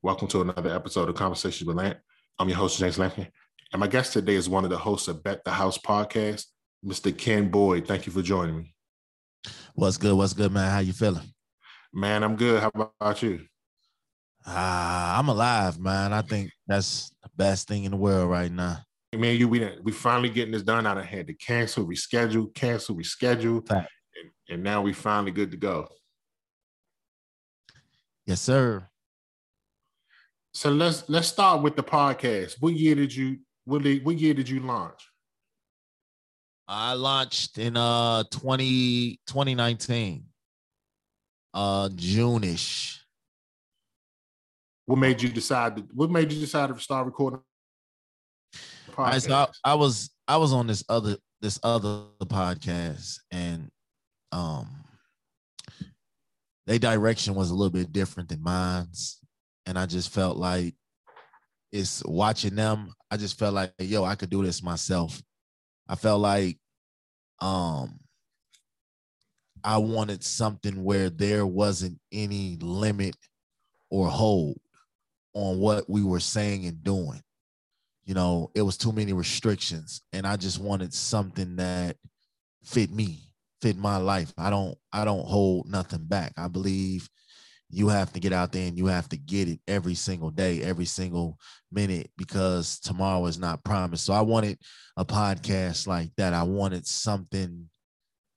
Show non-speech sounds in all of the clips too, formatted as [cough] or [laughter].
Welcome to another episode of Conversations with Lant. I'm your host, James Lampkin. And my guest today is one of the hosts of Bet the House podcast, Mr. Ken Boyd. Thank you for joining me. What's good? What's good, man? How you feeling? Man, I'm good. How about you? Uh, I'm alive, man. I think that's the best thing in the world right now. Man, you we we finally getting this done. I had to cancel, reschedule, cancel, reschedule, and, and now we finally good to go. Yes, sir. So let's let's start with the podcast. What year did you what, what year did you launch? I launched in uh 20, 2019. Uh June-ish. What made you decide to, what made you decide to start recording? I, so I, I was I was on this other this other podcast and um their direction was a little bit different than mine's and I just felt like it's watching them. I just felt like, yo, I could do this myself. I felt like um I wanted something where there wasn't any limit or hold on what we were saying and doing. You know, it was too many restrictions and I just wanted something that fit me, fit my life. I don't I don't hold nothing back. I believe you have to get out there and you have to get it every single day, every single minute, because tomorrow is not promised. So I wanted a podcast like that. I wanted something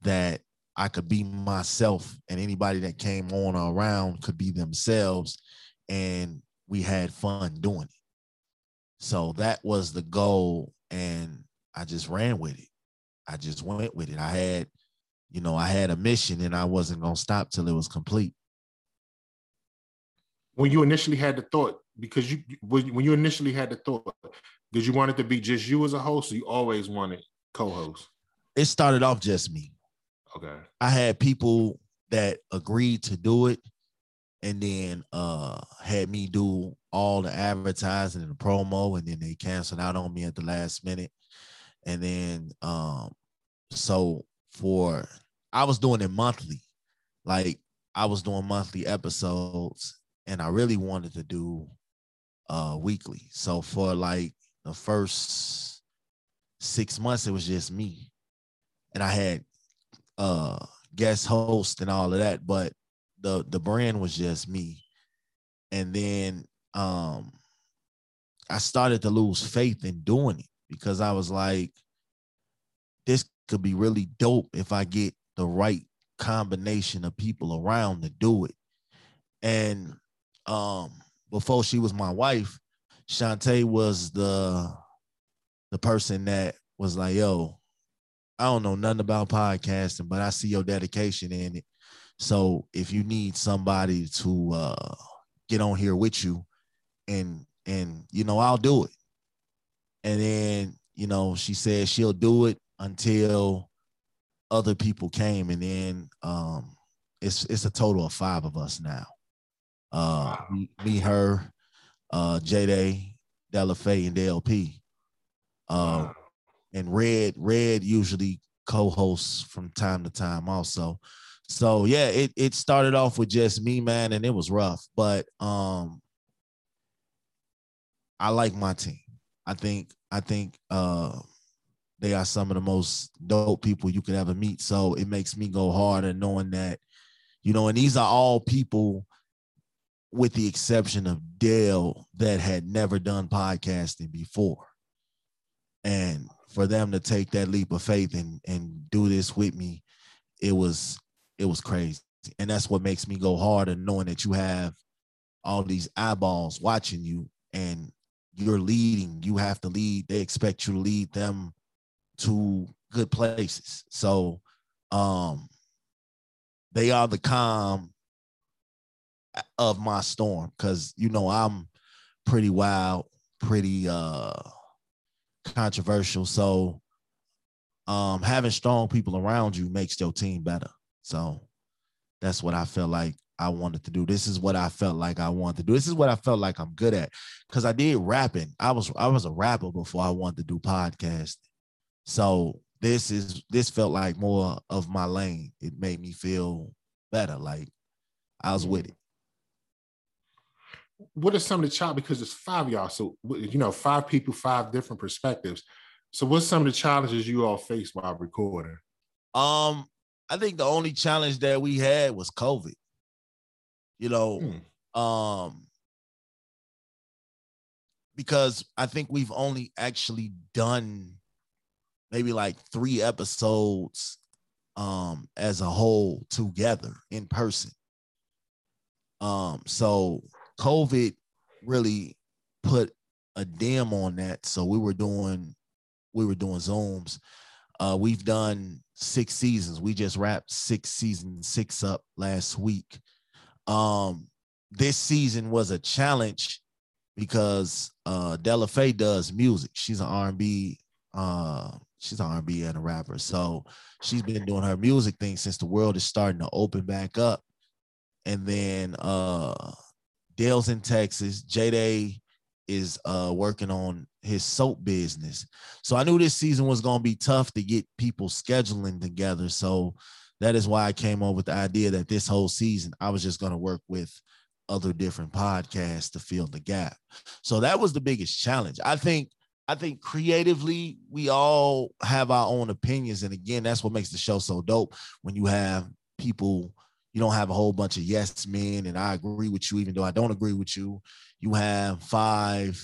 that I could be myself and anybody that came on or around could be themselves. And we had fun doing it. So that was the goal. And I just ran with it. I just went with it. I had, you know, I had a mission and I wasn't going to stop till it was complete when you initially had the thought because you when you initially had the thought did you want it to be just you as a host or you always wanted co-host it started off just me. Okay. I had people that agreed to do it and then uh had me do all the advertising and the promo and then they canceled out on me at the last minute. And then um so for i was doing it monthly. Like i was doing monthly episodes and I really wanted to do uh weekly. So for like the first six months, it was just me. And I had uh guest host and all of that, but the the brand was just me. And then um I started to lose faith in doing it because I was like, this could be really dope if I get the right combination of people around to do it. And um before she was my wife, Shantae was the the person that was like, yo, I don't know nothing about podcasting, but I see your dedication in it. So if you need somebody to uh get on here with you and and you know, I'll do it. And then, you know, she said she'll do it until other people came and then um it's it's a total of five of us now. Uh, me, me, her, uh, J Day, Della Faye, and DLP. Uh, and Red, Red usually co-hosts from time to time also. So yeah, it it started off with just me, man, and it was rough. But um I like my team. I think I think uh they are some of the most dope people you could ever meet. So it makes me go harder knowing that, you know, and these are all people with the exception of Dale that had never done podcasting before. And for them to take that leap of faith and and do this with me, it was it was crazy. And that's what makes me go harder knowing that you have all these eyeballs watching you and you're leading. You have to lead. They expect you to lead them to good places. So um they are the calm of my storm because you know I'm pretty wild, pretty uh controversial. So um having strong people around you makes your team better. So that's what I felt like I wanted to do. This is what I felt like I wanted to do. This is what I felt like I'm good at. Cause I did rapping. I was I was a rapper before I wanted to do podcasting. So this is this felt like more of my lane. It made me feel better. Like I was with it. What are some of the challenges? Because it's five y'all, so you know, five people, five different perspectives. So, what's some of the challenges you all face while recording? Um, I think the only challenge that we had was COVID. You know, hmm. um, because I think we've only actually done maybe like three episodes um as a whole together in person. Um, so COVID really put a dim on that. So we were doing we were doing Zooms. Uh, we've done six seasons. We just wrapped six season six up last week. Um, this season was a challenge because uh Della Faye does music. She's an R&B uh she's an R&B and a rapper. So she's been doing her music thing since the world is starting to open back up. And then uh Dale's in Texas. J is uh working on his soap business. So I knew this season was gonna be tough to get people scheduling together. So that is why I came up with the idea that this whole season I was just gonna work with other different podcasts to fill the gap. So that was the biggest challenge. I think I think creatively we all have our own opinions and again that's what makes the show so dope when you have people you don't have a whole bunch of yes men and I agree with you even though I don't agree with you. You have five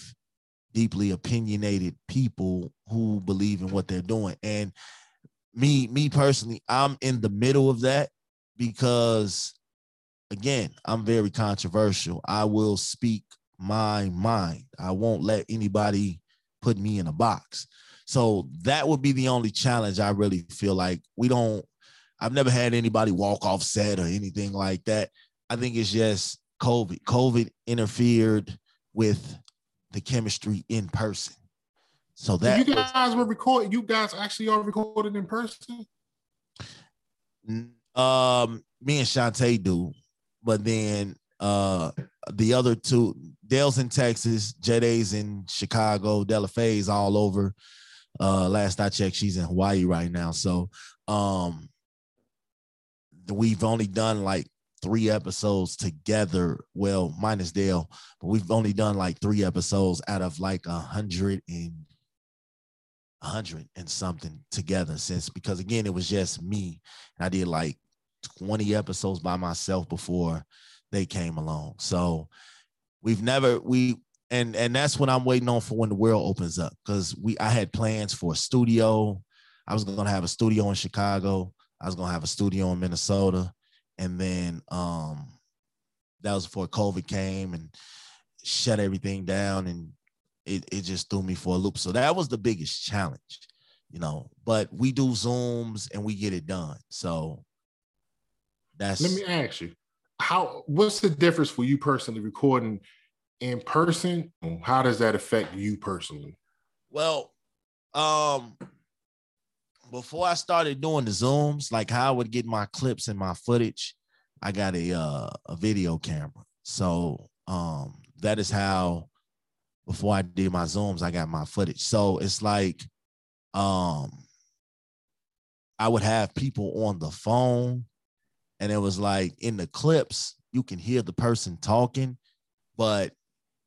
deeply opinionated people who believe in what they're doing and me me personally I'm in the middle of that because again, I'm very controversial. I will speak my mind. I won't let anybody put me in a box. So that would be the only challenge I really feel like we don't I've never had anybody walk off set or anything like that. I think it's just COVID. COVID interfered with the chemistry in person. So that you guys was, were recording. You guys actually are recorded in person. Um, me and Shantae do but then uh the other two, Dale's in Texas, Jada's in Chicago, Della Faye's all over. Uh last I checked, she's in Hawaii right now. So um we've only done like three episodes together. Well, minus Dale, but we've only done like three episodes out of like a hundred and a hundred and something together since because again it was just me and I did like 20 episodes by myself before they came along. So we've never we and and that's what I'm waiting on for when the world opens up because we I had plans for a studio. I was gonna have a studio in Chicago. I was gonna have a studio in Minnesota, and then um that was before COVID came and shut everything down, and it it just threw me for a loop. So that was the biggest challenge, you know. But we do zooms and we get it done. So that's let me ask you, how what's the difference for you personally recording in person? How does that affect you personally? Well, um before I started doing the zooms, like how I would get my clips and my footage, I got a uh, a video camera. So um that is how before I did my zooms, I got my footage. So it's like um I would have people on the phone and it was like in the clips you can hear the person talking but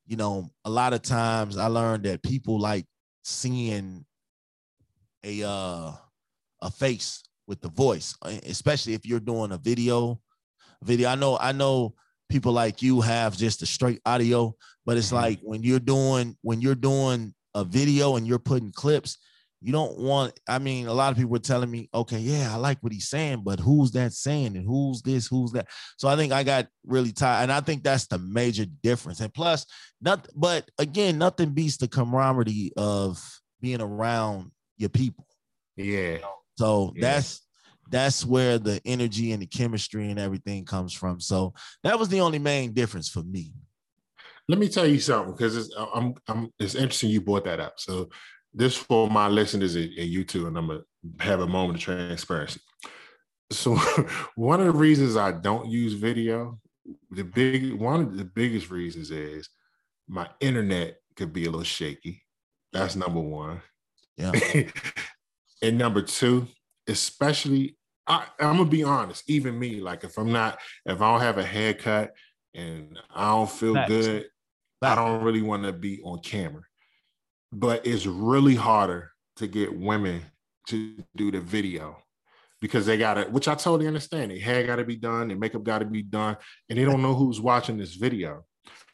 you know a lot of times i learned that people like seeing a uh a face with the voice especially if you're doing a video video. I know i know people like you have just a straight audio but it's mm-hmm. like when you're doing when you're doing a video and you're putting clips you don't want i mean a lot of people were telling me okay yeah i like what he's saying but who's that saying and who's this who's that? So i think i got really tired and i think that's the major difference. And plus not but again nothing beats the camaraderie of being around your people. Yeah so yeah. that's that's where the energy and the chemistry and everything comes from so that was the only main difference for me let me tell you something because it's I'm, I'm it's interesting you brought that up so this for my listeners at, at YouTube, and I'm gonna have a moment of transparency. So, [laughs] one of the reasons I don't use video, the big one of the biggest reasons is my internet could be a little shaky. That's number one. Yeah. [laughs] and number two, especially, I, I'm gonna be honest. Even me, like if I'm not, if I don't have a haircut and I don't feel good, I don't really want to be on camera. But it's really harder to get women to do the video because they got to, which I totally understand. Their hair got to be done, their makeup got to be done, and they don't know who's watching this video.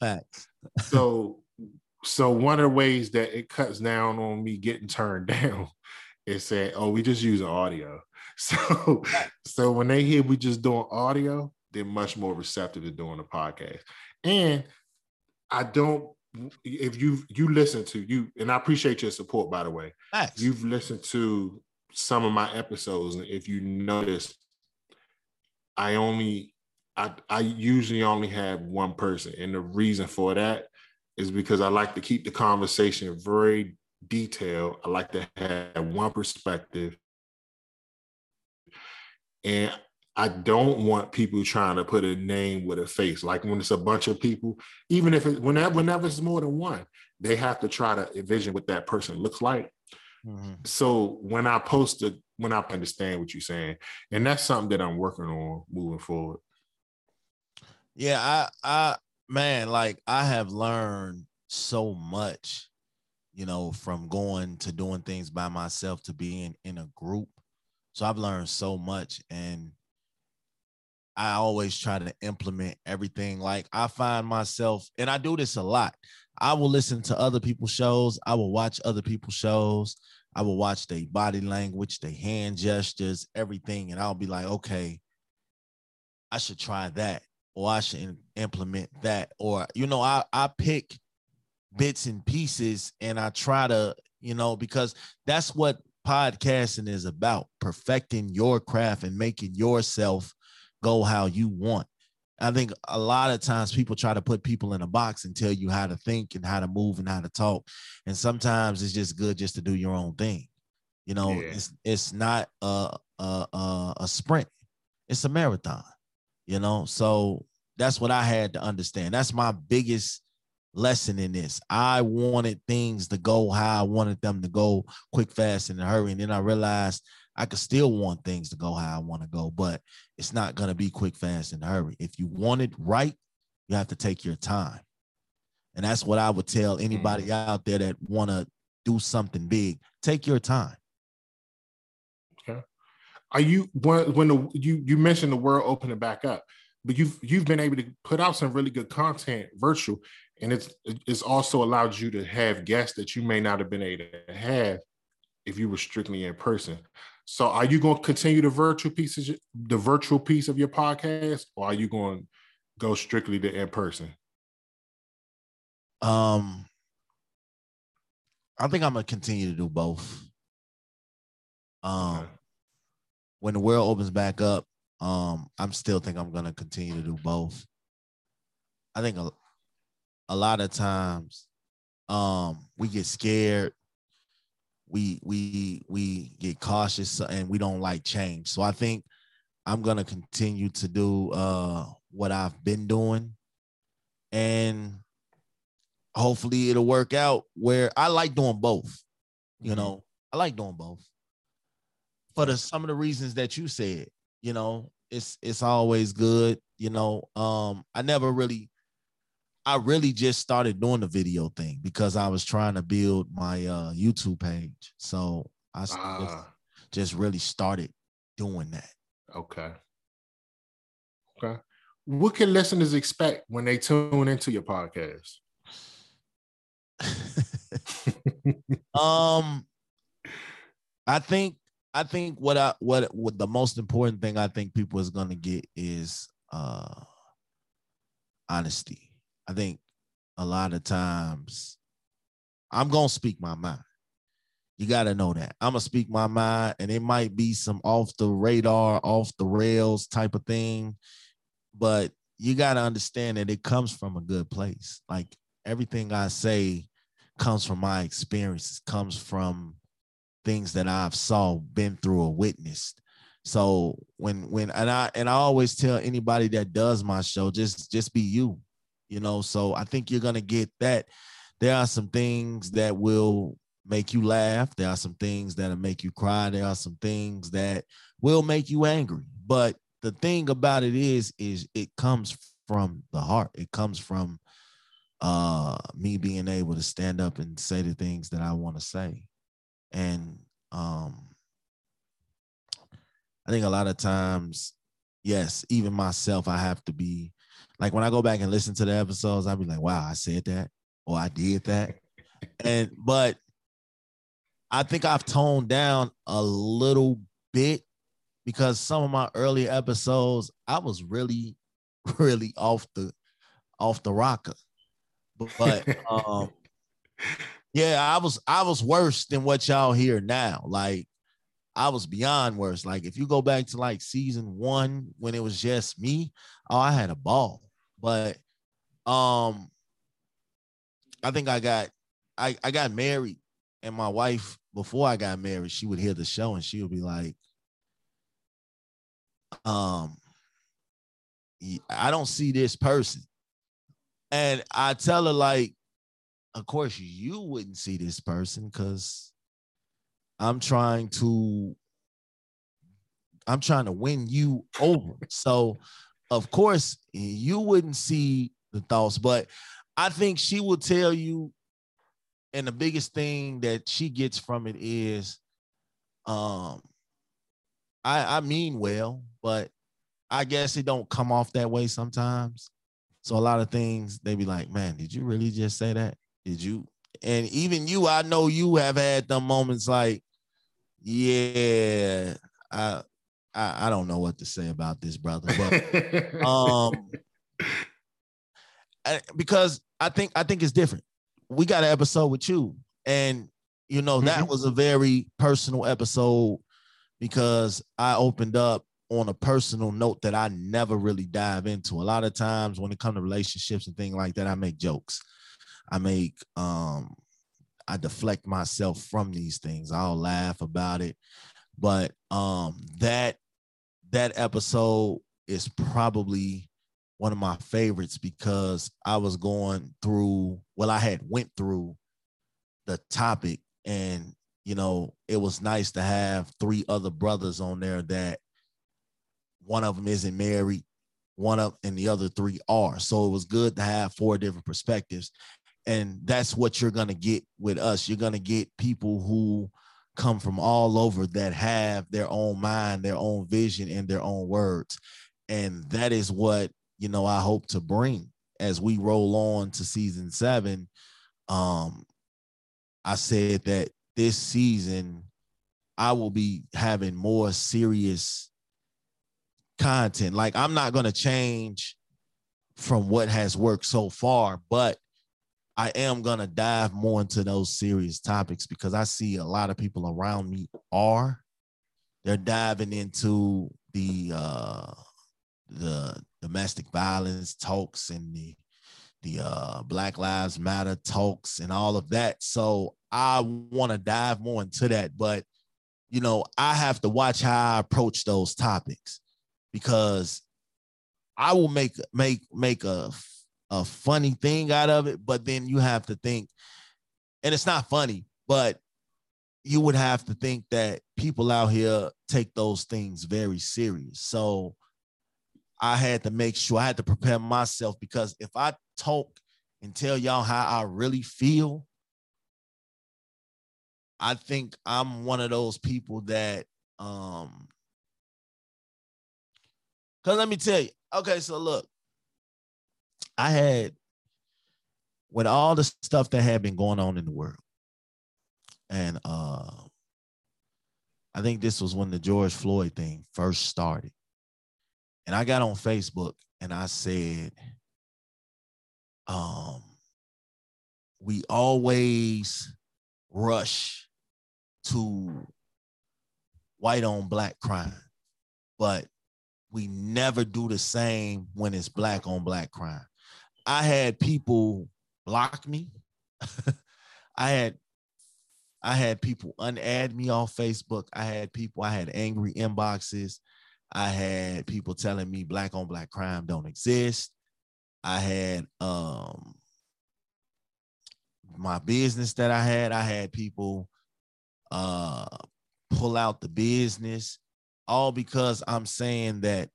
Facts. so, so one of the ways that it cuts down on me getting turned [laughs] down is said, "Oh, we just use audio." [laughs] So, so when they hear we just doing audio, they're much more receptive to doing a podcast. And I don't if you you listen to you and I appreciate your support by the way. Facts. You've listened to some of my episodes and if you notice I only I I usually only have one person and the reason for that is because I like to keep the conversation very detailed. I like to have one perspective and I don't want people trying to put a name with a face. Like when it's a bunch of people, even if it whenever whenever it's more than one, they have to try to envision what that person looks like. Mm-hmm. So when I post it, when I understand what you're saying, and that's something that I'm working on moving forward. Yeah, I I man, like I have learned so much, you know, from going to doing things by myself to being in a group. So I've learned so much and I always try to implement everything. Like I find myself, and I do this a lot. I will listen to other people's shows. I will watch other people's shows. I will watch their body language, their hand gestures, everything. And I'll be like, okay, I should try that, or I should implement that. Or, you know, I, I pick bits and pieces and I try to, you know, because that's what podcasting is about perfecting your craft and making yourself go how you want. I think a lot of times people try to put people in a box and tell you how to think and how to move and how to talk. And sometimes it's just good just to do your own thing. You know, yeah. it's it's not a, a a a sprint. It's a marathon. You know, so that's what I had to understand. That's my biggest lesson in this. I wanted things to go how I wanted them to go, quick, fast, and in a hurry. And then I realized I could still want things to go how I want to go, but it's not going to be quick, fast, and hurry. If you want it right, you have to take your time. And that's what I would tell anybody mm. out there that want to do something big. Take your time. Okay. Are you when when the, you you mentioned the world opening back up, but you've you've been able to put out some really good content virtual, and it's it's also allowed you to have guests that you may not have been able to have if you were strictly in person. So are you going to continue the virtual pieces, the virtual piece of your podcast, or are you going to go strictly to in person? Um, I think I'm gonna continue to do both. Um, okay. when the world opens back up, um, I'm still think I'm gonna continue to do both. I think a, a lot of times, um, we get scared we we we get cautious and we don't like change. So I think I'm gonna continue to do uh, what I've been doing, and hopefully it'll work out. Where I like doing both, you mm-hmm. know, I like doing both for the some of the reasons that you said. You know, it's it's always good. You know, um, I never really I really just started doing the video thing because I was trying to build my uh, YouTube page. So I just, ah. just really started doing that. Okay. Okay. What can listeners expect when they tune into your podcast? [laughs] um I think I think what I what what the most important thing I think people is gonna get is uh honesty. I think a lot of times I'm gonna speak my mind. You got to know that I'm gonna speak my mind, and it might be some off the radar, off the rails type of thing, but you got to understand that it comes from a good place. Like everything I say comes from my experiences, comes from things that I've saw, been through, or witnessed. So when when and I and I always tell anybody that does my show, just just be you you know. So I think you're gonna get that. There are some things that will make you laugh. There are some things that'll make you cry. There are some things that will make you angry. But the thing about it is, is it comes from the heart. It comes from uh me being able to stand up and say the things that I want to say. And um I think a lot of times, yes, even myself, I have to be like when I go back and listen to the episodes, I'll be like, wow, I said that or I did that. [laughs] and but I think I've toned down a little bit because some of my earlier episodes, I was really, [laughs] really off the off the rocker. But [laughs] um yeah, I was I was worse than what y'all hear now. Like I was beyond worse. Like if you go back to like season one when it was just me, oh, I had a ball. But um I think I got I, I got married and my wife before I got married, she would hear the show and she would be like, um, I don't see this person. And I tell her, like, of course, you wouldn't see this person because I'm trying to I'm trying to win you over. So of course you wouldn't see the thoughts, but I think she will tell you, and the biggest thing that she gets from it is um I I mean well, but I guess it don't come off that way sometimes. So a lot of things they be like, man, did you really just say that? Did you? And even you, I know you have had them moments like, yeah, I, I, I don't know what to say about this, brother. But [laughs] um, because I think I think it's different. We got an episode with you, and you know that mm-hmm. was a very personal episode because I opened up on a personal note that I never really dive into. A lot of times when it comes to relationships and things like that, I make jokes. I make um I deflect myself from these things. I'll laugh about it. But um that that episode is probably one of my favorites because I was going through well I had went through the topic and you know it was nice to have three other brothers on there that one of them isn't married one of and the other three are so it was good to have four different perspectives and that's what you're going to get with us. You're going to get people who come from all over that have their own mind their own vision and their own words. And that is what you know i hope to bring as we roll on to season seven. Um i said that this season i will be having more serious content. Like i'm not going to change from what has worked so far but I am gonna dive more into those serious topics because I see a lot of people around me are. They're diving into the uh the domestic violence talks and the the uh Black Lives Matter talks and all of that. So I want to dive more into that, but you know, I have to watch how I approach those topics because I will make make make a a funny thing out of it, but then you have to think, and it's not funny, but you would have to think that people out here take those things very serious. So I had to make sure I had to prepare myself because if I talk and tell y'all how I really feel, I think I'm one of those people that um cuz let me tell you. Okay, so look, I had with all the stuff that had been going on in the world, and uh, I think this was when the George Floyd thing first started, and I got on Facebook and I said, um, we always rush to white on black crime, but we never do the same when it's black on black crime. I had people block me. [laughs] I had I had people unadd me off Facebook. I had people, I had angry inboxes. I had people telling me black on black crime don't exist. I had um my business that I had, I had people uh pull out the business all because I'm saying that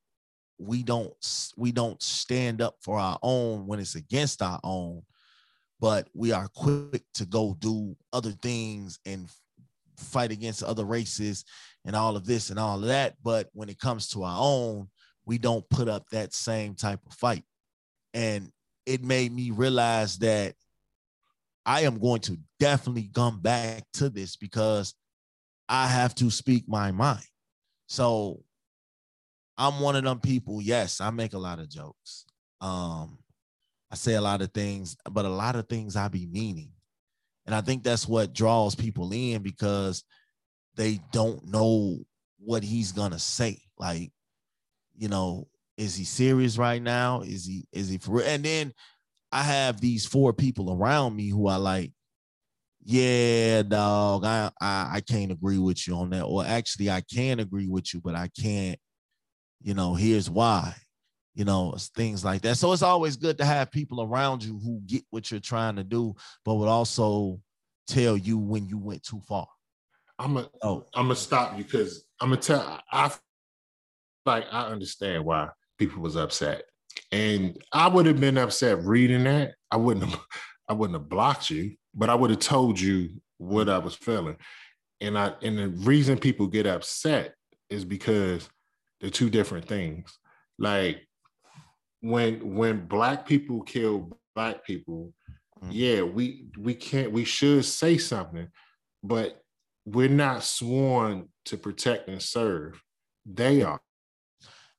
we don't we don't stand up for our own when it's against our own but we are quick to go do other things and fight against other races and all of this and all of that. But when it comes to our own, we don't put up that same type of fight. And it made me realize that I am going to definitely come back to this because I have to speak my mind. So I'm one of them people. Yes, I make a lot of jokes. Um, I say a lot of things, but a lot of things I be meaning. And I think that's what draws people in because they don't know what he's gonna say. Like, you know, is he serious right now? Is he is he for real? And then I have these four people around me who are like, yeah, dog, I, I I can't agree with you on that. Or actually, I can agree with you, but I can't. You know, here's why. You know, things like that. So it's always good to have people around you who get what you're trying to do, but would also tell you when you went too far. I'm a, oh. I'm gonna stop you because I'm gonna tell. I like I understand why people was upset, and I would have been upset reading that. I wouldn't have, I wouldn't have blocked you, but I would have told you what I was feeling. And I and the reason people get upset is because they're two different things. Like when when black people kill black people, mm-hmm. yeah, we we can't we should say something, but we're not sworn to protect and serve. They are.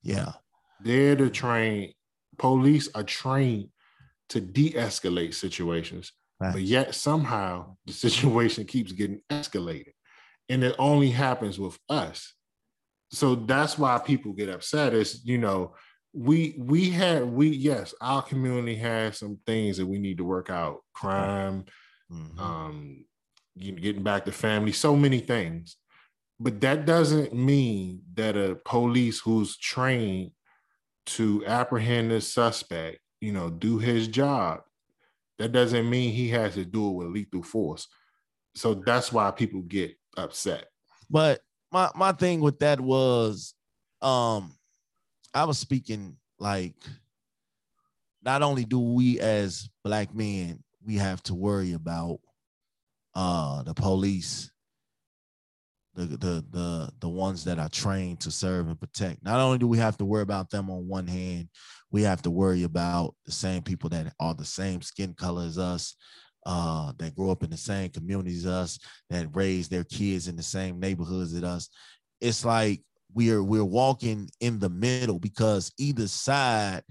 Yeah. They're the train. Police are trained to de-escalate situations, right. but yet somehow the [laughs] situation keeps getting escalated. And it only happens with us. So that's why people get upset. Is you know, we we had we yes, our community has some things that we need to work out. Crime, mm-hmm. um, getting back to family, so many things. But that doesn't mean that a police who's trained to apprehend a suspect, you know, do his job, that doesn't mean he has to do it with lethal force. So that's why people get upset. But my my thing with that was um I was speaking like not only do we as black men we have to worry about uh the police the the the the ones that are trained to serve and protect. Not only do we have to worry about them on one hand we have to worry about the same people that are the same skin color as us uh that grow up in the same communities as us that raise their kids in the same neighborhoods as us. It's like we're we're walking in the middle because either side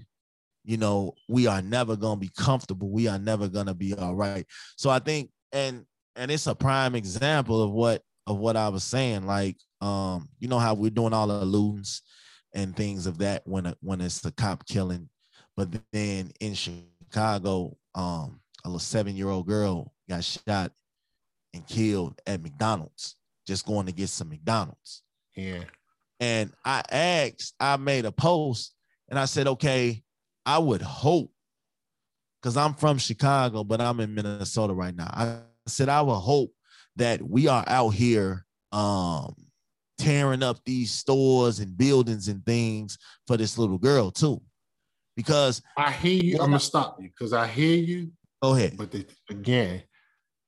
you know we are never to be comfortable. We are never to be all right. So i think and and it's a prime example of what of what I was saying. Like, um, you know how we're doing all the loons and things of that when a, when it's the cop killing, but then in Chicago, um, a little seven year old girl got shot and killed at McDonald's, just going to get some McDonald's. Yeah. And I asked, I made a post, and I said, okay, I would hope, because I'm from Chicago, but I'm in Minnesota right now. I said, I would hope that we are out here um tearing up these stores and buildings and things for this little girl too. Because I hear you. I'm gonna stop you because I hear you. Go ahead. But the, again,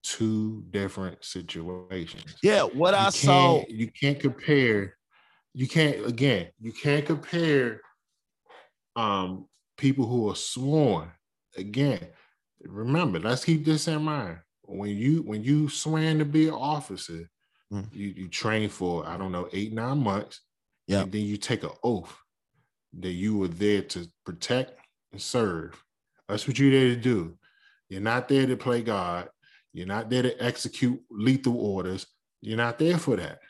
two different situations. Yeah, what you I saw. You can't compare. You can't again. You can't compare um people who are sworn. Again, remember. Let's keep this in mind when you when you swear to be an officer, mm. you, you train for I don't know eight nine months, yeah, and then you take an oath that you were there to protect and serve. That's what you're there to do. You're not there to play God. You're not there to execute lethal orders. You're not there for that.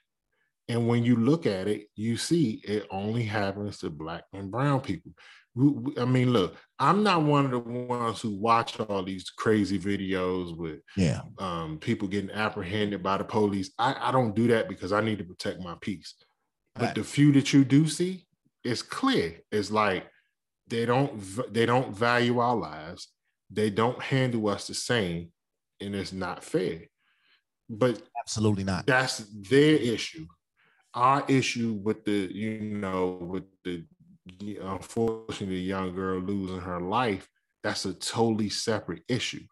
And when you look at it, you see it only happens to black and brown people. I mean, look, I'm not one of the ones who watch all these crazy videos with yeah um, people getting apprehended by the police. I, I don't do that because I need to protect my peace. But right. the few that you do see, it's clear. It's like they don't they don't value our lives. They don't handle us the same, and it's not fair. But absolutely not. That's their issue. Our issue with the you know with the unfortunately, a young girl losing her life, that's a totally separate issue.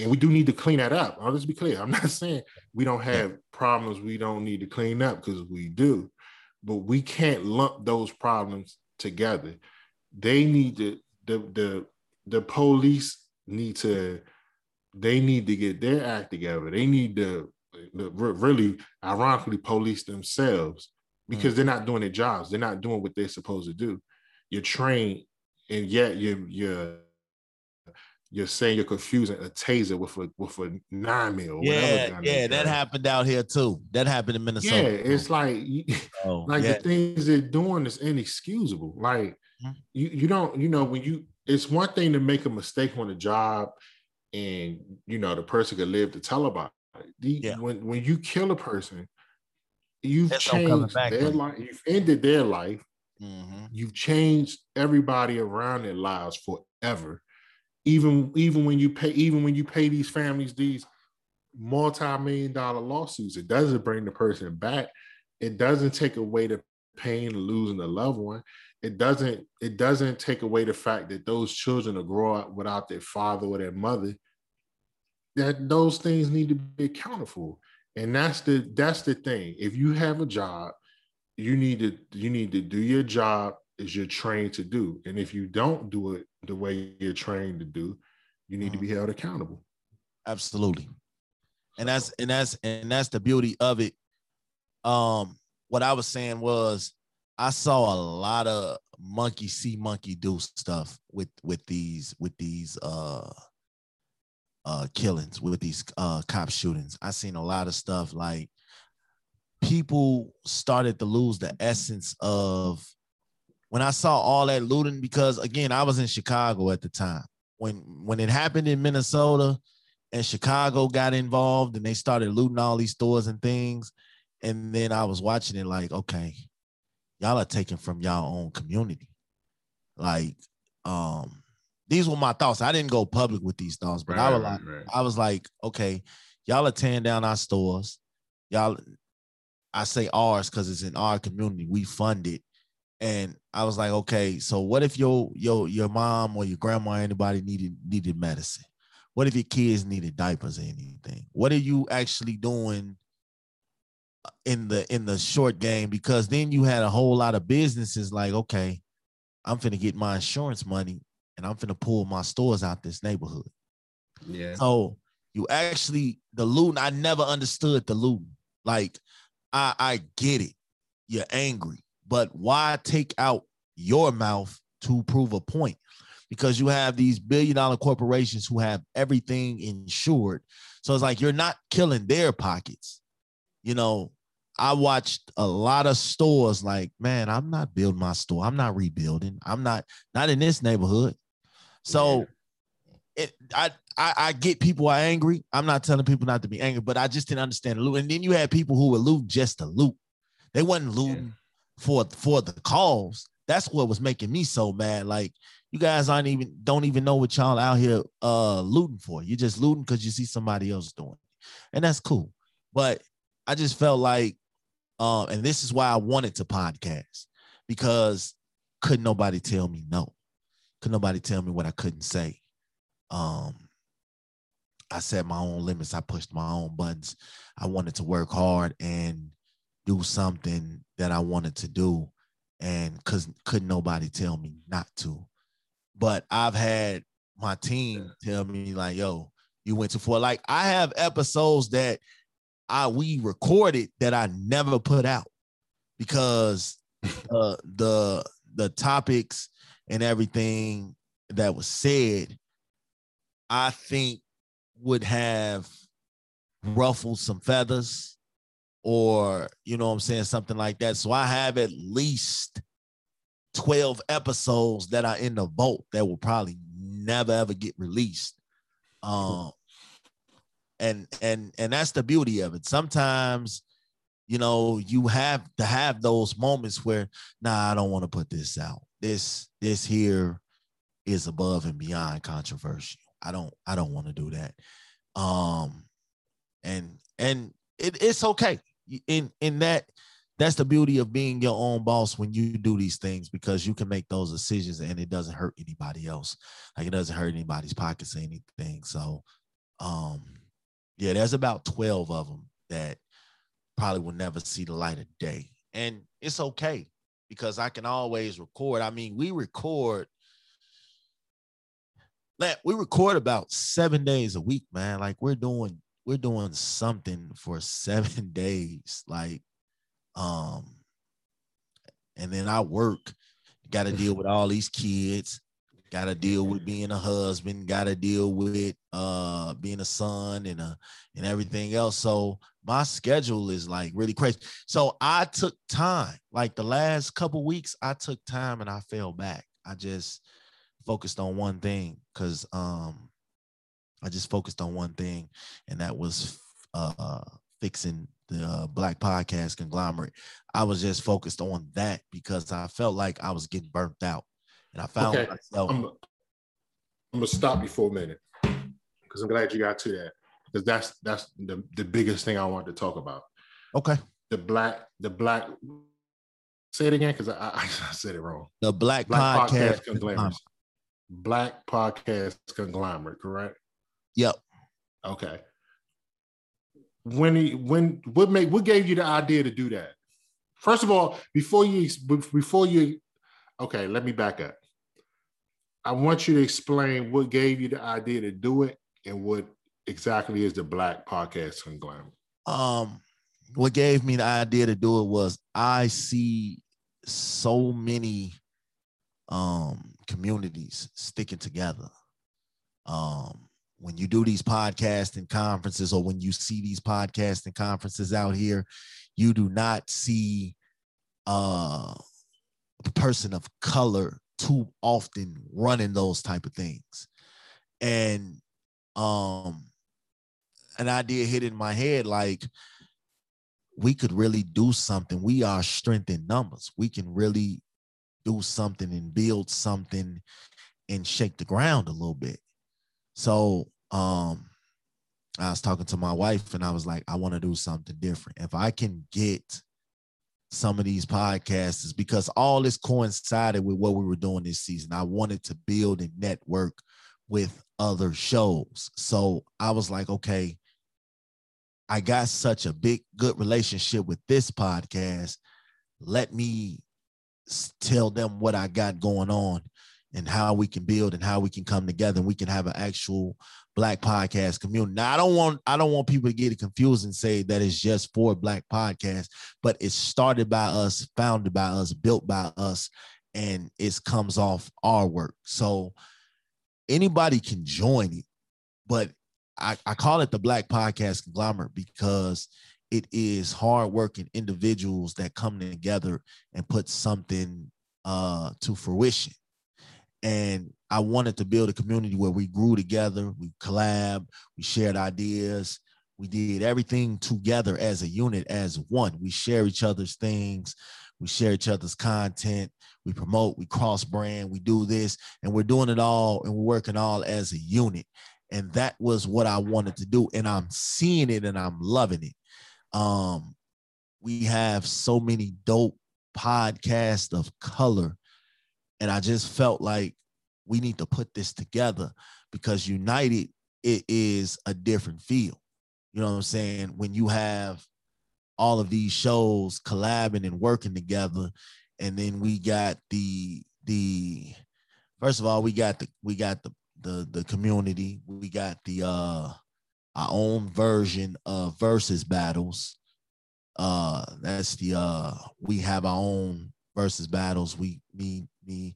and we do need to clean that up. I'll just be clear. I'm not [laughs] saying we don't have problems we don't need to clean up because we do, but we can't lump those problems together. They need to the the the police need to they need to get their act together. They need to, really ironically police themselves because mm. they're not doing their jobs. They're not doing what they're supposed to do. You're trained and yet you're you're you're saying you're confusing a taser with a with a nine mil. Yeah, yeah, that happened out here too. That happened in Minnesota. Yeah, it's like [laughs] oh, like yeah. the things they're doing is inexcusable. Like mm-hmm. you you don't you know when you it's one thing to make a mistake on a job and you know the person could live to tell about it. The, yeah. When when you kill a person, you've That's changed their life. You've ended their life. Mm-hmm. You've changed everybody around their lives forever. Even even when you pay even when you pay these families these multi-million dollar lawsuits, it doesn't bring the person back. It doesn't take away the pain of losing a loved one it doesn't it doesn't take away the fact that those children will grow up without their father or their mother that those things need to be accounted for and that's the that's the thing if you have a job you need to you need to do your job as you're trained to do and if you don't do it the way you're trained to do you need mm-hmm. to be mm-hmm. held accountable absolutely and that's and that's and that's the beauty of it um what i was saying was I saw a lot of monkey see monkey do stuff with with these with these uh uh killings with these uh cop shootings. I seen a lot of stuff like people started to lose the essence of when I saw all that looting because again I was in Chicago at the time when when it happened in Minnesota and Chicago got involved and they started looting all these stores and things and then I was watching it like okay y'all are taking from y'all own community. Like, um, these were my thoughts. I didn't go public with these thoughts, but right, I was like, right. I was like, okay, y'all are tearing down our stores. Y'all, I say ours because it's in our community. We fund it. And I was like, okay, so what if your your your mom or your grandma or anybody needed needed medicine? What if your kids needed diapers or anything? What are you actually doing in the in the short game because then you had a whole lot of businesses like, okay, I'm finna get my insurance money and I'm finna pull my stores out this neighborhood. Yeah. So you actually the looting, I never understood the looting. Like, I I get it. You're angry, but why take out your mouth to prove a point? Because you have these billion dollar corporations who have everything insured. So it's like you're not killing their pockets you know, I watched a lot of stores like, man, I'm not building my store. I'm not rebuilding. I'm not not in this neighborhood. So yeah. it I, I I get people are angry. I'm not telling people not to be angry, but I just didn't understand the loot. And then you had people who were loot just to loot. They wasn't looting yeah. for for the cause. That's what was making me so mad. Like you guys aren't even don't even know what y'all out here uh looting for. You're just looting because you see somebody else doing it. And that's cool. But I just felt like, um, and this is why I wanted to podcast because couldn't nobody tell me no? Could nobody tell me what I couldn't say? Um, I set my own limits. I pushed my own buttons. I wanted to work hard and do something that I wanted to do, and cause couldn't nobody tell me not to. But I've had my team tell me like, "Yo, you went too far." Like I have episodes that I we recorded that I never put out because [laughs] uh, the the topics and everything that was said, I think would have ruffled some feathers or you know what I'm saying something like that. So I have at least 12 episodes that are in the vault that will probably never ever get released. Um and and and that's the beauty of it sometimes you know you have to have those moments where nah i don't want to put this out this this here is above and beyond controversial i don't i don't want to do that um and and it, it's okay in in that that's the beauty of being your own boss when you do these things because you can make those decisions and it doesn't hurt anybody else like it doesn't hurt anybody's pockets or anything so um, yeah, there's about 12 of them that probably will never see the light of day. And it's okay because I can always record. I mean, we record we record about seven days a week, man. Like we're doing, we're doing something for seven [laughs] days. Like, um, and then I work, got to deal with all these kids, got to deal with being a husband, got to deal with uh being a son and a and everything else. So my schedule is like really crazy. So I took time, like the last couple weeks, I took time and I fell back. I just focused on one thing because um I just focused on one thing, and that was uh fixing the uh, Black Podcast conglomerate. I was just focused on that because I felt like I was getting burnt out, and I found okay. myself. I'm, I'm gonna stop you for a minute because I'm glad you got to that because that's that's the, the biggest thing I want to talk about. Okay. The black the black. Say it again because I, I, [laughs] I, said it wrong. The Black, black Podcast, podcast conglomerate. Black Podcast Conglomerate, correct? Yep. Okay. When he when what made what gave you the idea to do that? First of all, before you before you okay, let me back up. I want you to explain what gave you the idea to do it and what exactly is the Black Podcast Conglomerate. Um, what gave me the idea to do it was I see so many um communities sticking together. Um, when you do these podcasting conferences or when you see these podcasting conferences out here, you do not see uh, a person of color too often running those type of things. And um an idea hit in my head like we could really do something. We are strength in numbers. We can really do something and build something and shake the ground a little bit. So um I was talking to my wife and I was like, I want to do something different. If I can get some of these podcasts, because all this coincided with what we were doing this season. I wanted to build a network with other shows. So I was like, okay, I got such a big, good relationship with this podcast. Let me tell them what I got going on and how we can build and how we can come together and we can have an actual black podcast community. Now I don't want I don't want people to get it confused and say that it's just for black podcasts, but it's started by us, founded by us, built by us, and it comes off our work. So anybody can join it, but I, I call it the Black Podcast Conglomerate because it is hardworking individuals that come together and put something uh, to fruition. And I wanted to build a community where we grew together, we collab, we shared ideas, we did everything together as a unit, as one. We share each other's things, we share each other's content, we promote, we cross brand, we do this, and we're doing it all and we're working all as a unit. And that was what I wanted to do. And I'm seeing it and I'm loving it. Um, we have so many dope podcasts of color. And I just felt like we need to put this together because united, it is a different feel. You know what I'm saying? When you have all of these shows collabing and working together, and then we got the the first of all, we got the we got the the the community, we got the uh our own version of versus battles. Uh, that's the uh, we have our own versus battles. We me me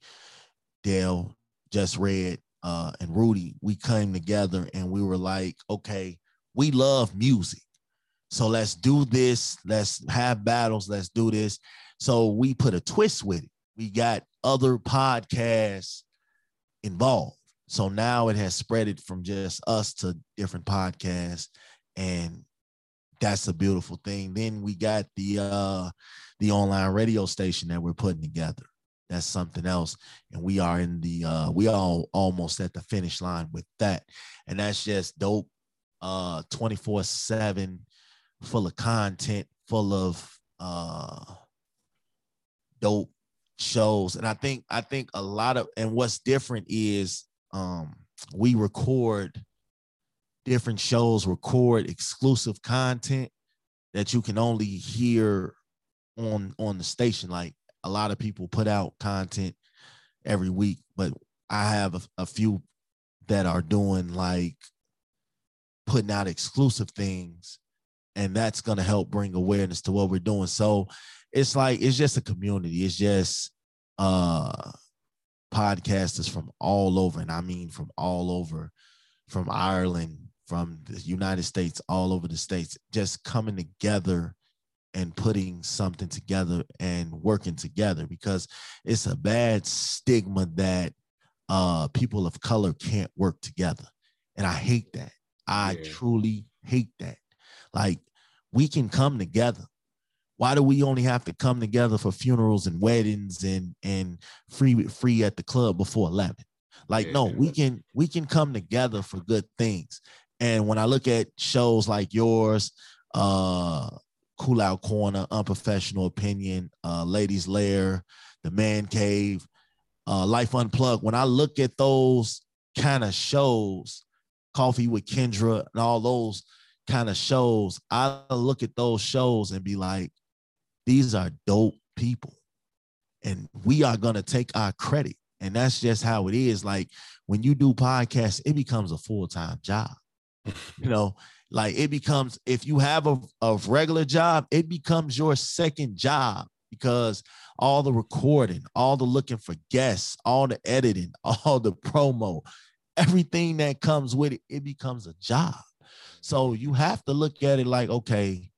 Dale just read uh and Rudy. We came together and we were like, okay, we love music. So let's do this. Let's have battles. Let's do this. So we put a twist with it. We got other podcasts involved. So now it has spread it from just us to different podcasts, and that's a beautiful thing. Then we got the uh the online radio station that we're putting together. That's something else, and we are in the uh we are almost at the finish line with that, and that's just dope. Uh, twenty four seven, full of content, full of uh dope shows, and I think I think a lot of and what's different is um, we record different shows record exclusive content that you can only hear on on the station. Like a lot of people put out content every week, but I have a, a few that are doing like putting out exclusive things and that's going to help bring awareness to what we're doing so it's like it's just a community it's just uh podcasters from all over and i mean from all over from ireland from the united states all over the states just coming together and putting something together and working together because it's a bad stigma that uh people of color can't work together and i hate that i yeah. truly hate that like we can come together why do we only have to come together for funerals and weddings and and free free at the club before 11 like yeah. no we can we can come together for good things and when i look at shows like yours uh cool out corner unprofessional opinion uh ladies lair the man cave uh, Life Unplugged, when I look at those kind of shows, Coffee with Kendra and all those kind of shows, I look at those shows and be like, these are dope people. And we are going to take our credit. And that's just how it is. Like when you do podcasts, it becomes a full time job. [laughs] you know, like it becomes, if you have a, a regular job, it becomes your second job because all the recording, all the looking for guests, all the editing, [laughs] all the promo, everything that comes with it, it becomes a job. So you have to look at it like, okay,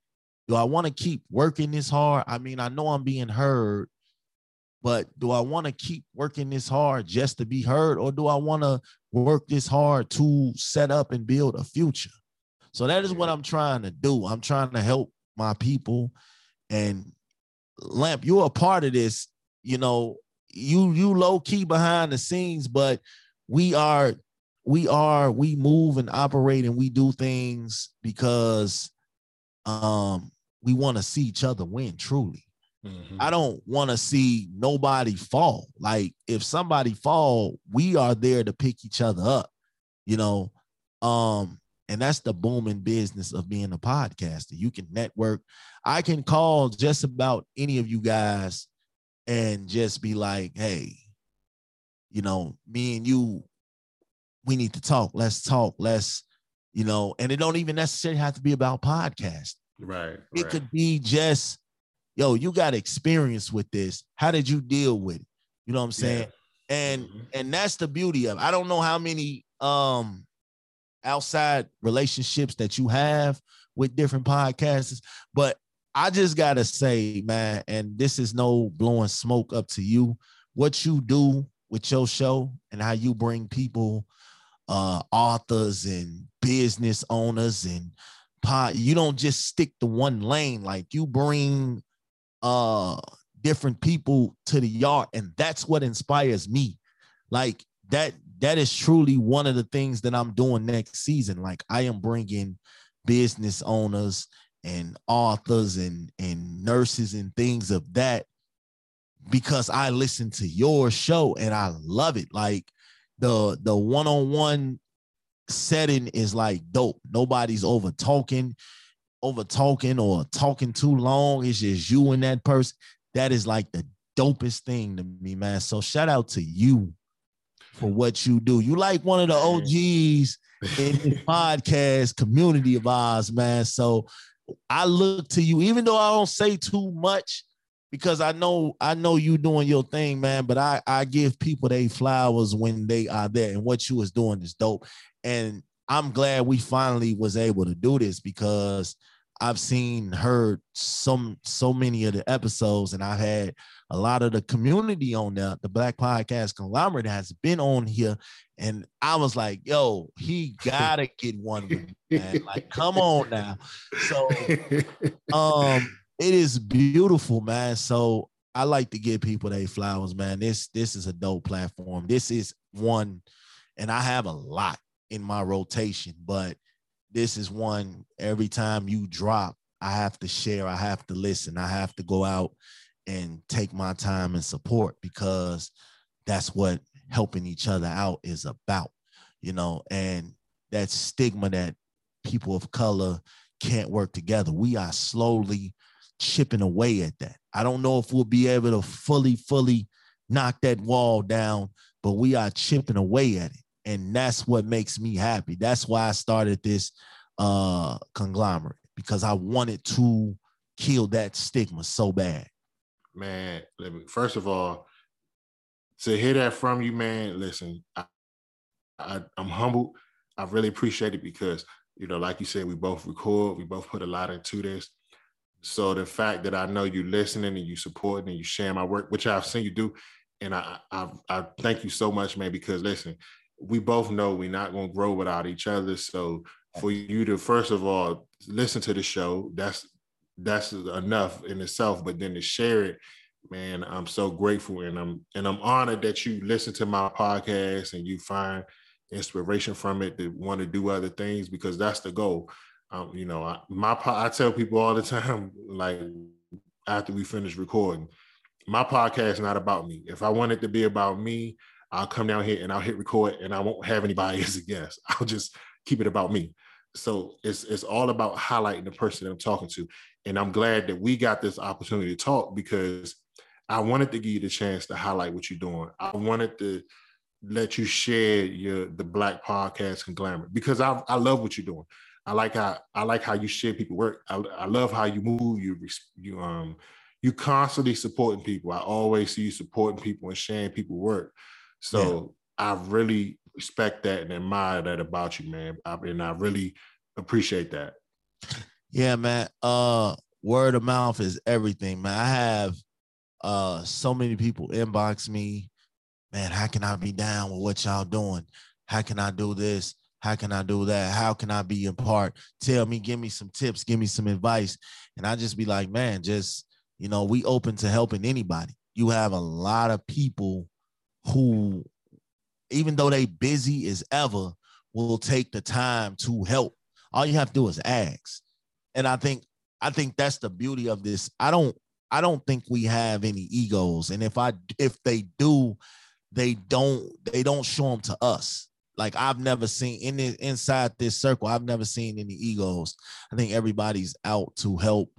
do I want to keep working this hard? I mean, I know I'm being heard, but do I want to keep working this hard just to be heard, or do I want to work this hard to set up and build a future? So that is what I'm trying to do. I'm trying to help my people and Lamp, you're a part of this. You know, you you low key behind the scenes, but we are we are we move and operate and we do things because um we want to see each other win truly. Mm-hmm. I don't want to see nobody fall. Like if somebody fall, we are there to pick each other up. You know, um and that's the booming business of being a podcaster. You can network. I can call just about any of you guys and just be like, hey, you know, me and you, we need to talk. Let's talk. Let's, you know, and it don't even necessarily have to be about podcast. Right. It right. could be just, yo, you got experience with this. How did you deal with it? You know what I'm saying? Yeah. And mm-hmm. and that's the beauty of it. I don't know how many um outside relationships that you have with different podcasters. But I just gotta say, man, and this is no blowing smoke up to you. What you do with your show and how you bring people, uh, authors and business owners and pod, you don't just stick to one lane. Like you bring uh different people to the yard, and that's what inspires me. Like that that is truly one of the things that I'm doing next season. Like I am bringing business owners and authors and and nurses and things of that because I listen to your show and I love it. Like the the one-on-one setting is like dope. Nobody's over talking, over talking or talking too long. It's just you and that person. That is like the dopest thing to me, man. So shout out to you for what you do. You like one of the OGs in this [laughs] podcast community of ours, man. So I look to you, even though I don't say too much, because I know I know you doing your thing, man. But I I give people they flowers when they are there, and what you was doing is dope. And I'm glad we finally was able to do this because I've seen heard some so many of the episodes, and I've had a lot of the community on there, the Black Podcast Conglomerate has been on here. And I was like, yo, he gotta [laughs] get one me, man. Like, come on now. So [laughs] um it is beautiful, man. So I like to give people their flowers, man. This this is a dope platform. This is one, and I have a lot in my rotation, but this is one every time you drop, I have to share, I have to listen, I have to go out and take my time and support because that's what helping each other out is about, you know. And that stigma that people of color can't work together. We are slowly chipping away at that. I don't know if we'll be able to fully, fully knock that wall down, but we are chipping away at it. And that's what makes me happy. That's why I started this uh conglomerate because I wanted to kill that stigma so bad. Man, let me first of all, to hear that from you, man, listen, I, I I'm humbled. I really appreciate it because you know, like you said, we both record, we both put a lot into this. So the fact that I know you listening and you supporting and you sharing my work, which I've seen you do, and I I, I thank you so much, man. Because listen, we both know we're not going to grow without each other. So for you to first of all listen to the show, that's that's enough in itself. But then to share it, man, I'm so grateful and I'm and I'm honored that you listen to my podcast and you find inspiration from it to want to do other things because that's the goal. Um, you know, I, my I tell people all the time, [laughs] like after we finish recording, my podcast is not about me. If I want it to be about me, I'll come down here and I'll hit record and I won't have anybody as a [laughs] guest. I'll just keep it about me. So it's it's all about highlighting the person that I'm talking to. And I'm glad that we got this opportunity to talk because I wanted to give you the chance to highlight what you're doing. I wanted to let you share your the black podcast conglomerate because I I love what you're doing. I like how I like how you share people work. I, I love how you move. You you um you constantly supporting people. I always see you supporting people and sharing people work. So yeah. I really respect that and admire that about you, man. I, and I really appreciate that. Yeah, man. Uh, word of mouth is everything, man. I have uh so many people inbox me man, how can I be down with what y'all doing? How can I do this? How can I do that? How can I be in part? Tell me, give me some tips, give me some advice. And I just be like, man, just, you know, we open to helping anybody. You have a lot of people who, even though they busy as ever, will take the time to help. All you have to do is ask. And I think, I think that's the beauty of this. I don't, I don't think we have any egos. And if I, if they do, they don't they don't show them to us. Like I've never seen in the, inside this circle, I've never seen any egos. I think everybody's out to help,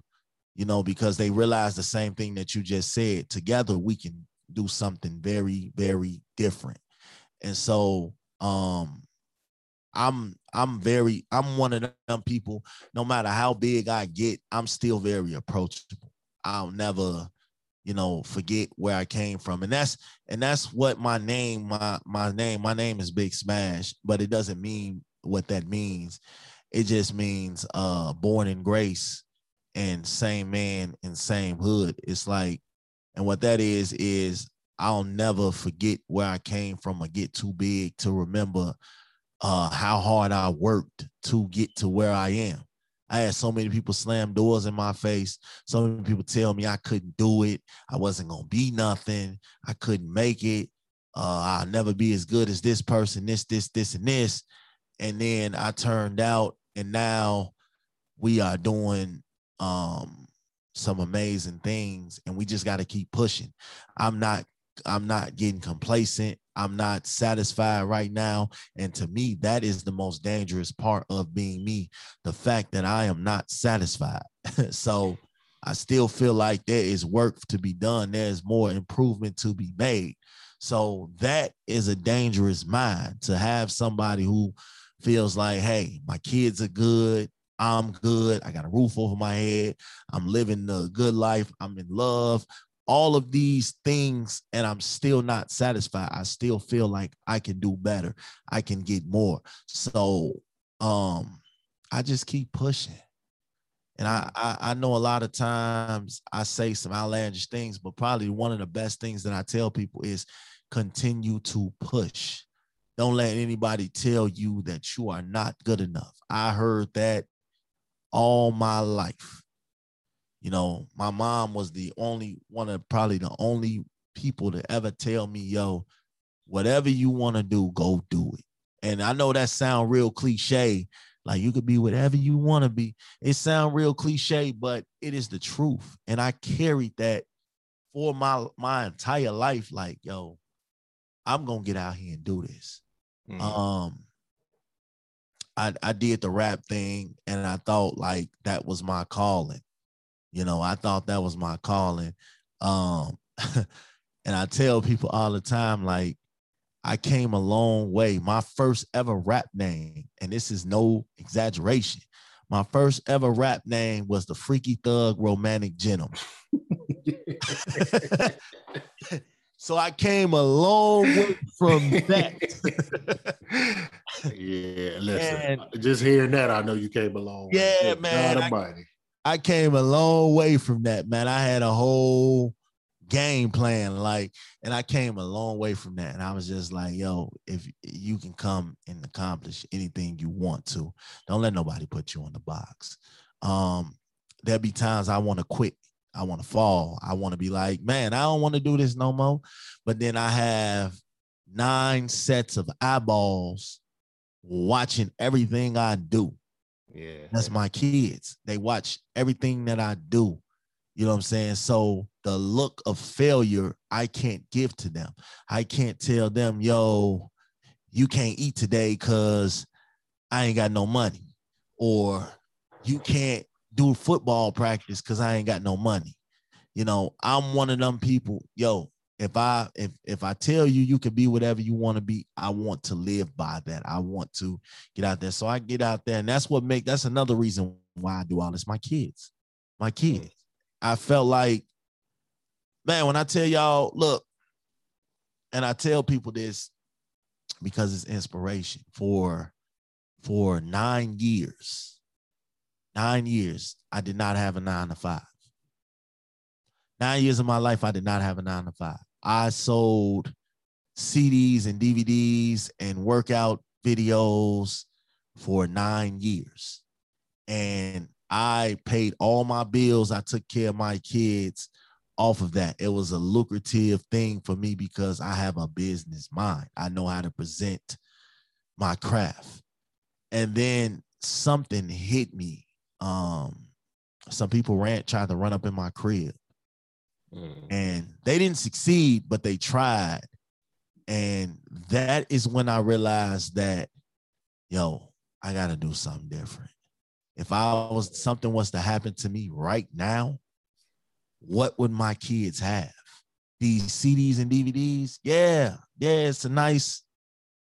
you know, because they realize the same thing that you just said. Together we can do something very very different. And so um I'm I'm very I'm one of them people no matter how big I get, I'm still very approachable. I'll never you know forget where i came from and that's and that's what my name my my name my name is big smash but it doesn't mean what that means it just means uh born in grace and same man and same hood it's like and what that is is i'll never forget where i came from or get too big to remember uh how hard i worked to get to where i am I had so many people slam doors in my face. So many people tell me I couldn't do it. I wasn't gonna be nothing. I couldn't make it. Uh, I'll never be as good as this person, this, this, this, and this. And then I turned out, and now we are doing um, some amazing things, and we just got to keep pushing. I'm not, I'm not getting complacent. I'm not satisfied right now. And to me, that is the most dangerous part of being me the fact that I am not satisfied. [laughs] so I still feel like there is work to be done, there's more improvement to be made. So that is a dangerous mind to have somebody who feels like, hey, my kids are good. I'm good. I got a roof over my head. I'm living the good life. I'm in love all of these things and I'm still not satisfied. I still feel like I can do better. I can get more. So um I just keep pushing. And I, I, I know a lot of times I say some outlandish things, but probably one of the best things that I tell people is continue to push. Don't let anybody tell you that you are not good enough. I heard that all my life. You know, my mom was the only one of probably the only people to ever tell me, yo, whatever you want to do, go do it. And I know that sound real cliche, like you could be whatever you want to be. It sound real cliche, but it is the truth. And I carried that for my my entire life. Like, yo, I'm gonna get out here and do this. Mm. Um, I, I did the rap thing and I thought like that was my calling. You know, I thought that was my calling. Um, [laughs] and I tell people all the time, like, I came a long way. My first ever rap name, and this is no exaggeration, my first ever rap name was the Freaky Thug Romantic Gentleman. [laughs] [laughs] so I came a long way from [laughs] that. [laughs] yeah, listen. And, just hearing that, I know you came a long way. Yeah, man. I, I came a long way from that, man. I had a whole game plan, like, and I came a long way from that. And I was just like, yo, if you can come and accomplish anything you want to, don't let nobody put you on the box. Um, there'll be times I want to quit. I want to fall. I want to be like, man, I don't want to do this no more. But then I have nine sets of eyeballs watching everything I do. Yeah. That's my kids. They watch everything that I do. You know what I'm saying? So the look of failure I can't give to them. I can't tell them, yo, you can't eat today because I ain't got no money. Or you can't do football practice because I ain't got no money. You know, I'm one of them people, yo, if I if if I tell you you can be whatever you want to be, I want to live by that. I want to get out there. So I get out there, and that's what make that's another reason why I do all this. My kids, my kids. I felt like, man, when I tell y'all, look, and I tell people this because it's inspiration for for nine years. Nine years, I did not have a nine to five. Nine years of my life, I did not have a nine to five. I sold CDs and DVDs and workout videos for nine years. And I paid all my bills. I took care of my kids off of that. It was a lucrative thing for me because I have a business mind. I know how to present my craft. And then something hit me. Um, some people ran tried to run up in my crib Mm. And they didn't succeed, but they tried. And that is when I realized that, yo, I got to do something different. If I was something was to happen to me right now, what would my kids have? These CDs and DVDs? Yeah, yeah, it's a nice,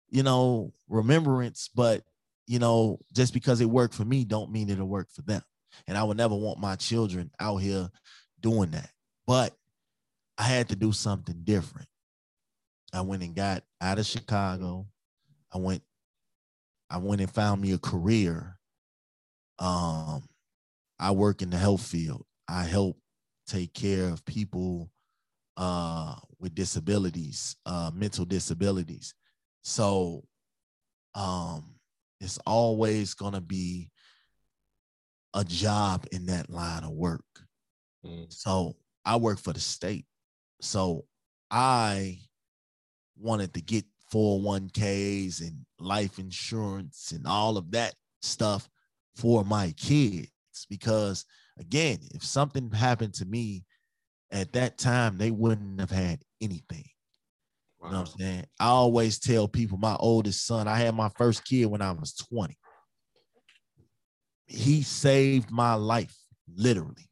you know, remembrance, but you know, just because it worked for me don't mean it'll work for them. And I would never want my children out here doing that. But I had to do something different. I went and got out of Chicago. I went, I went and found me a career. Um, I work in the health field. I help take care of people uh, with disabilities, uh, mental disabilities. So um, it's always going to be a job in that line of work. Mm. So I work for the state. So I wanted to get 401ks and life insurance and all of that stuff for my kids because again, if something happened to me at that time, they wouldn't have had anything. Wow. You know what I'm saying? I always tell people my oldest son, I had my first kid when I was 20. He saved my life, literally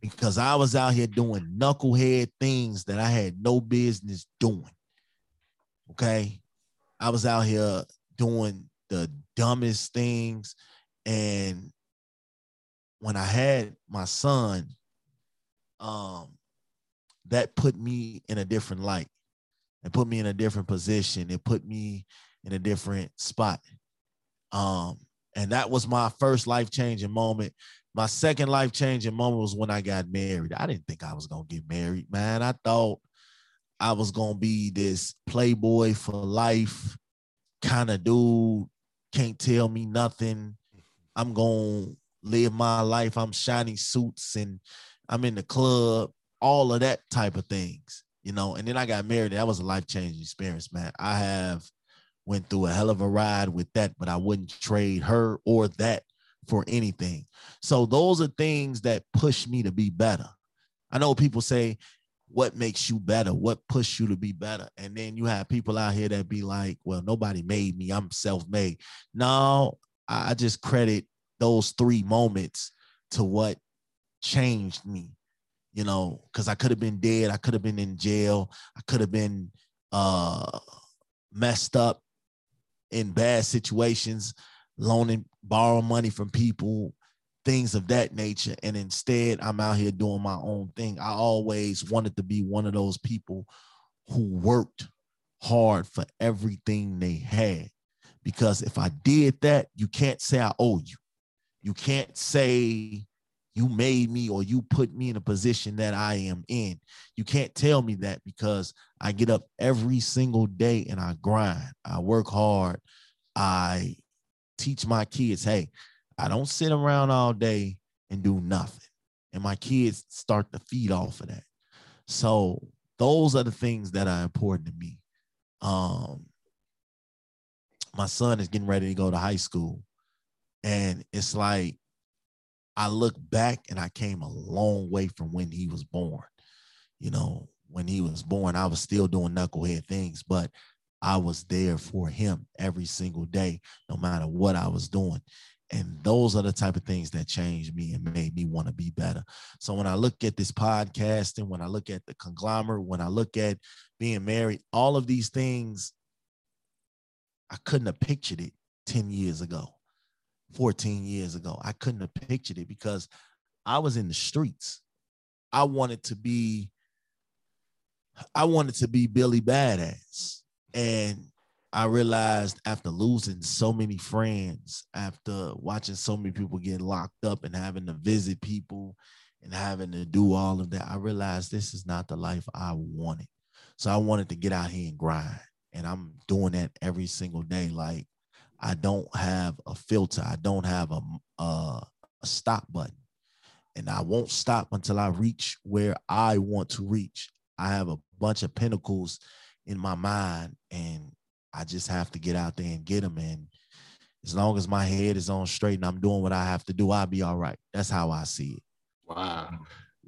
because I was out here doing knucklehead things that I had no business doing. Okay. I was out here doing the dumbest things. And when I had my son, um, that put me in a different light. It put me in a different position. It put me in a different spot. Um, and that was my first life changing moment my second life changing moment was when I got married. I didn't think I was gonna get married, man. I thought I was gonna be this playboy for life kind of dude. Can't tell me nothing. I'm gonna live my life. I'm shining suits and I'm in the club, all of that type of things, you know. And then I got married. That was a life changing experience, man. I have went through a hell of a ride with that, but I wouldn't trade her or that for anything. So those are things that push me to be better. I know people say, what makes you better? What pushed you to be better? And then you have people out here that be like, well, nobody made me. I'm self-made. No, I just credit those three moments to what changed me, you know, because I could have been dead, I could have been in jail, I could have been uh messed up in bad situations, loaning, borrowing money from people, things of that nature. And instead, I'm out here doing my own thing. I always wanted to be one of those people who worked hard for everything they had. Because if I did that, you can't say I owe you. You can't say you made me or you put me in a position that I am in. You can't tell me that because I get up every single day and I grind. I work hard. I teach my kids, hey, I don't sit around all day and do nothing. And my kids start to feed off of that. So those are the things that are important to me. Um, my son is getting ready to go to high school. And it's like I look back and I came a long way from when he was born. You know, when he was born, I was still doing knucklehead things, but I was there for him every single day, no matter what I was doing. And those are the type of things that changed me and made me want to be better. So when I look at this podcast and when I look at the conglomerate, when I look at being married, all of these things, I couldn't have pictured it 10 years ago, 14 years ago. I couldn't have pictured it because I was in the streets. I wanted to be, I wanted to be Billy Badass. And I realized after losing so many friends, after watching so many people get locked up and having to visit people and having to do all of that, I realized this is not the life I wanted. So I wanted to get out here and grind. And I'm doing that every single day. Like I don't have a filter. I don't have a, a, a stop button. And I won't stop until I reach where I want to reach. I have a bunch of pinnacles in my mind and I just have to get out there and get them. And as long as my head is on straight and I'm doing what I have to do, I'll be all right. That's how I see it. Wow.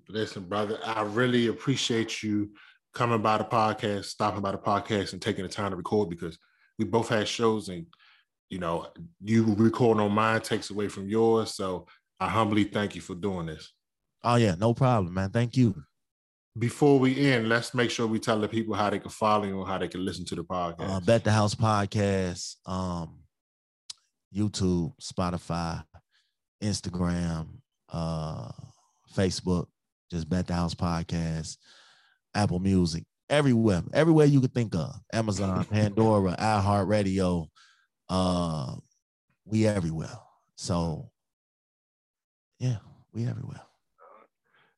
Listen, brother, I really appreciate you coming by the podcast, stopping by the podcast, and taking the time to record because we both had shows and you know, you recording on mine takes away from yours. So I humbly thank you for doing this. Oh yeah, no problem, man. Thank you before we end, let's make sure we tell the people how they can follow you and how they can listen to the podcast. Uh, Bet the House podcast, um, YouTube, Spotify, Instagram, uh, Facebook, just Bet the House podcast, Apple Music, everywhere, everywhere you could think of. Amazon, [laughs] Pandora, iHeartRadio, uh, we everywhere. So, yeah, we everywhere.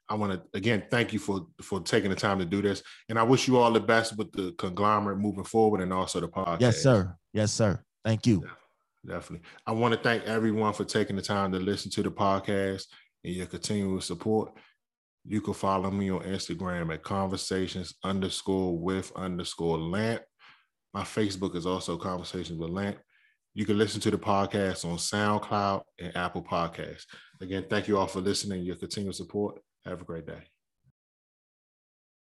I want to again thank you for for taking the time to do this, and I wish you all the best with the conglomerate moving forward, and also the podcast. Yes, sir. Yes, sir. Thank you. Definitely. I want to thank everyone for taking the time to listen to the podcast and your continual support. You can follow me on Instagram at conversations underscore with underscore lamp. My Facebook is also conversations with lamp. You can listen to the podcast on SoundCloud and Apple Podcasts. Again, thank you all for listening, your continued support. Have a great day.